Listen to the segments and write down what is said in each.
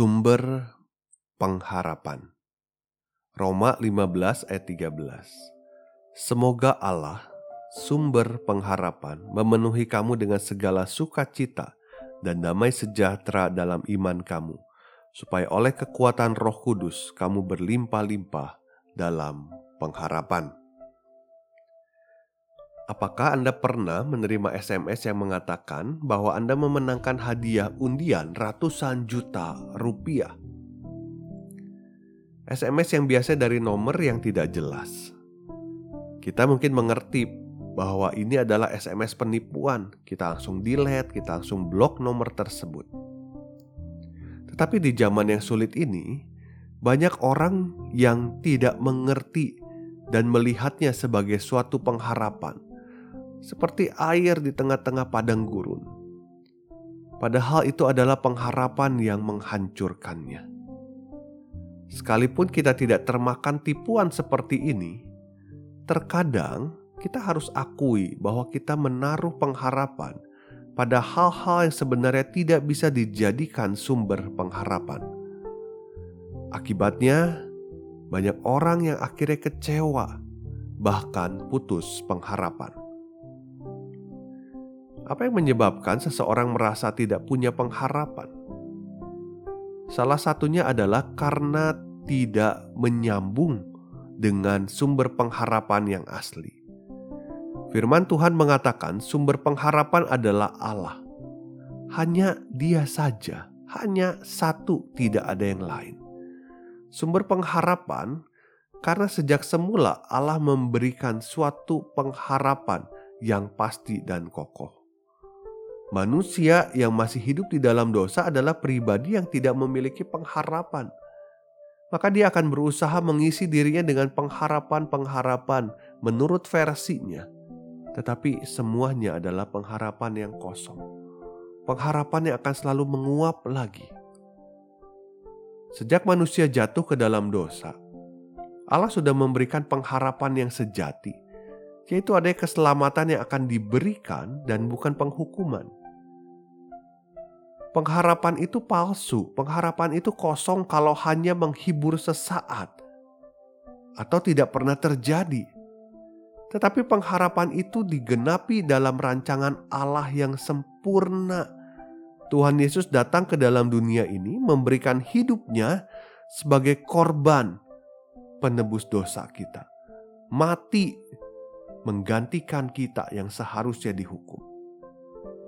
Sumber pengharapan. Roma 15 ayat 13. Semoga Allah, sumber pengharapan, memenuhi kamu dengan segala sukacita dan damai sejahtera dalam iman kamu, supaya oleh kekuatan Roh Kudus kamu berlimpah-limpah dalam pengharapan. Apakah Anda pernah menerima SMS yang mengatakan bahwa Anda memenangkan hadiah undian ratusan juta rupiah? SMS yang biasa dari nomor yang tidak jelas. Kita mungkin mengerti bahwa ini adalah SMS penipuan. Kita langsung delete, kita langsung blok nomor tersebut. Tetapi di zaman yang sulit ini, banyak orang yang tidak mengerti dan melihatnya sebagai suatu pengharapan seperti air di tengah-tengah padang gurun. Padahal itu adalah pengharapan yang menghancurkannya. Sekalipun kita tidak termakan tipuan seperti ini, terkadang kita harus akui bahwa kita menaruh pengharapan pada hal-hal yang sebenarnya tidak bisa dijadikan sumber pengharapan. Akibatnya, banyak orang yang akhirnya kecewa, bahkan putus pengharapan. Apa yang menyebabkan seseorang merasa tidak punya pengharapan? Salah satunya adalah karena tidak menyambung dengan sumber pengharapan yang asli. Firman Tuhan mengatakan sumber pengharapan adalah Allah. Hanya Dia saja, hanya satu, tidak ada yang lain. Sumber pengharapan karena sejak semula Allah memberikan suatu pengharapan yang pasti dan kokoh. Manusia yang masih hidup di dalam dosa adalah pribadi yang tidak memiliki pengharapan. Maka dia akan berusaha mengisi dirinya dengan pengharapan-pengharapan menurut versinya. Tetapi semuanya adalah pengharapan yang kosong. Pengharapan yang akan selalu menguap lagi. Sejak manusia jatuh ke dalam dosa, Allah sudah memberikan pengharapan yang sejati, yaitu ada keselamatan yang akan diberikan dan bukan penghukuman. Pengharapan itu palsu, pengharapan itu kosong kalau hanya menghibur sesaat atau tidak pernah terjadi. Tetapi pengharapan itu digenapi dalam rancangan Allah yang sempurna. Tuhan Yesus datang ke dalam dunia ini memberikan hidupnya sebagai korban penebus dosa kita. Mati menggantikan kita yang seharusnya dihukum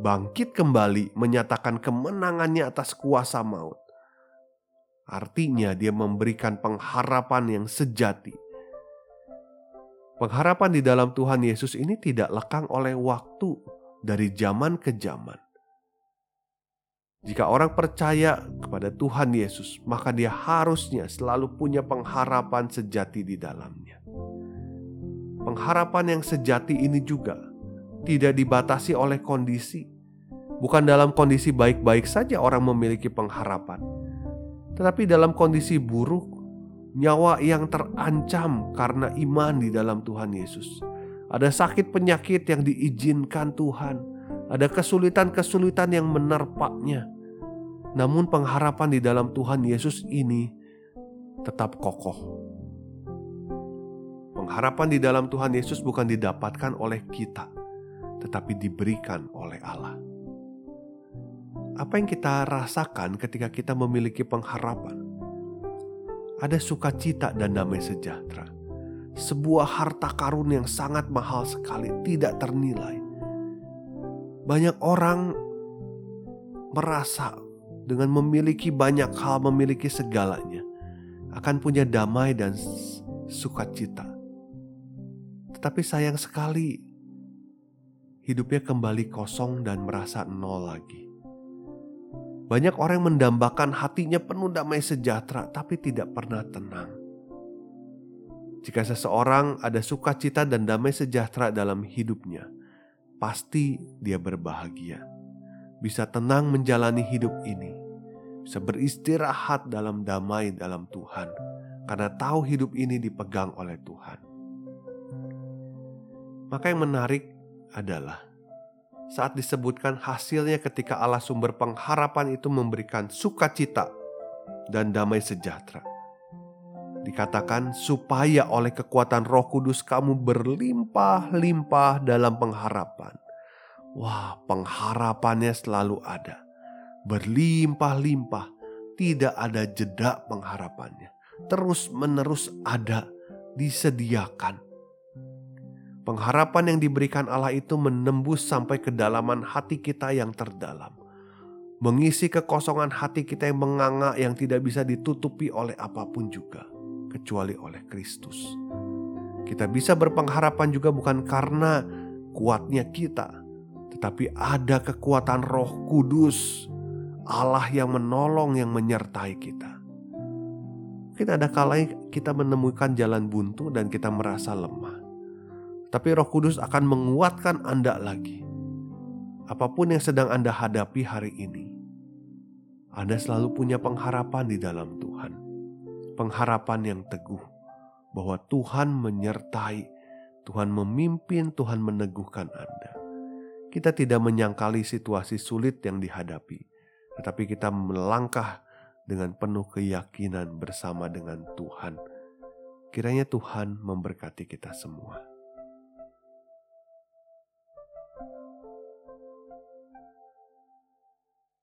bangkit kembali menyatakan kemenangannya atas kuasa maut. Artinya dia memberikan pengharapan yang sejati. Pengharapan di dalam Tuhan Yesus ini tidak lekang oleh waktu dari zaman ke zaman. Jika orang percaya kepada Tuhan Yesus, maka dia harusnya selalu punya pengharapan sejati di dalamnya. Pengharapan yang sejati ini juga tidak dibatasi oleh kondisi. Bukan dalam kondisi baik-baik saja orang memiliki pengharapan, tetapi dalam kondisi buruk, nyawa yang terancam karena iman di dalam Tuhan Yesus. Ada sakit penyakit yang diizinkan Tuhan, ada kesulitan-kesulitan yang menerpaknya. Namun pengharapan di dalam Tuhan Yesus ini tetap kokoh. Pengharapan di dalam Tuhan Yesus bukan didapatkan oleh kita, tetapi diberikan oleh Allah. Apa yang kita rasakan ketika kita memiliki pengharapan? Ada sukacita dan damai sejahtera. Sebuah harta karun yang sangat mahal sekali, tidak ternilai. Banyak orang merasa dengan memiliki banyak hal, memiliki segalanya, akan punya damai dan sukacita. Tetapi sayang sekali, hidupnya kembali kosong dan merasa nol lagi. Banyak orang yang mendambakan hatinya penuh damai sejahtera, tapi tidak pernah tenang. Jika seseorang ada sukacita dan damai sejahtera dalam hidupnya, pasti dia berbahagia, bisa tenang menjalani hidup ini, bisa beristirahat dalam damai dalam Tuhan, karena tahu hidup ini dipegang oleh Tuhan. Maka, yang menarik adalah saat disebutkan hasilnya ketika Allah sumber pengharapan itu memberikan sukacita dan damai sejahtera. Dikatakan supaya oleh kekuatan roh kudus kamu berlimpah-limpah dalam pengharapan. Wah pengharapannya selalu ada. Berlimpah-limpah. Tidak ada jeda pengharapannya. Terus menerus ada disediakan Pengharapan yang diberikan Allah itu menembus sampai kedalaman hati kita yang terdalam. Mengisi kekosongan hati kita yang menganga yang tidak bisa ditutupi oleh apa pun juga. Kecuali oleh Kristus. Kita bisa berpengharapan juga bukan karena kuatnya kita. Tetapi ada kekuatan roh kudus. Allah yang menolong yang menyertai kita. Mungkin ada kalanya kita menemukan jalan buntu dan kita merasa lemah tapi Roh Kudus akan menguatkan Anda lagi. Apa pun yang sedang Anda hadapi hari ini, Anda selalu punya pengharapan di dalam Tuhan. Pengharapan yang teguh bahwa Tuhan menyertai, Tuhan memimpin, Tuhan meneguhkan Anda. Kita tidak menyangkali situasi sulit yang dihadapi, tetapi kita melangkah dengan penuh keyakinan bersama dengan Tuhan. Kiranya Tuhan memberkati kita semua.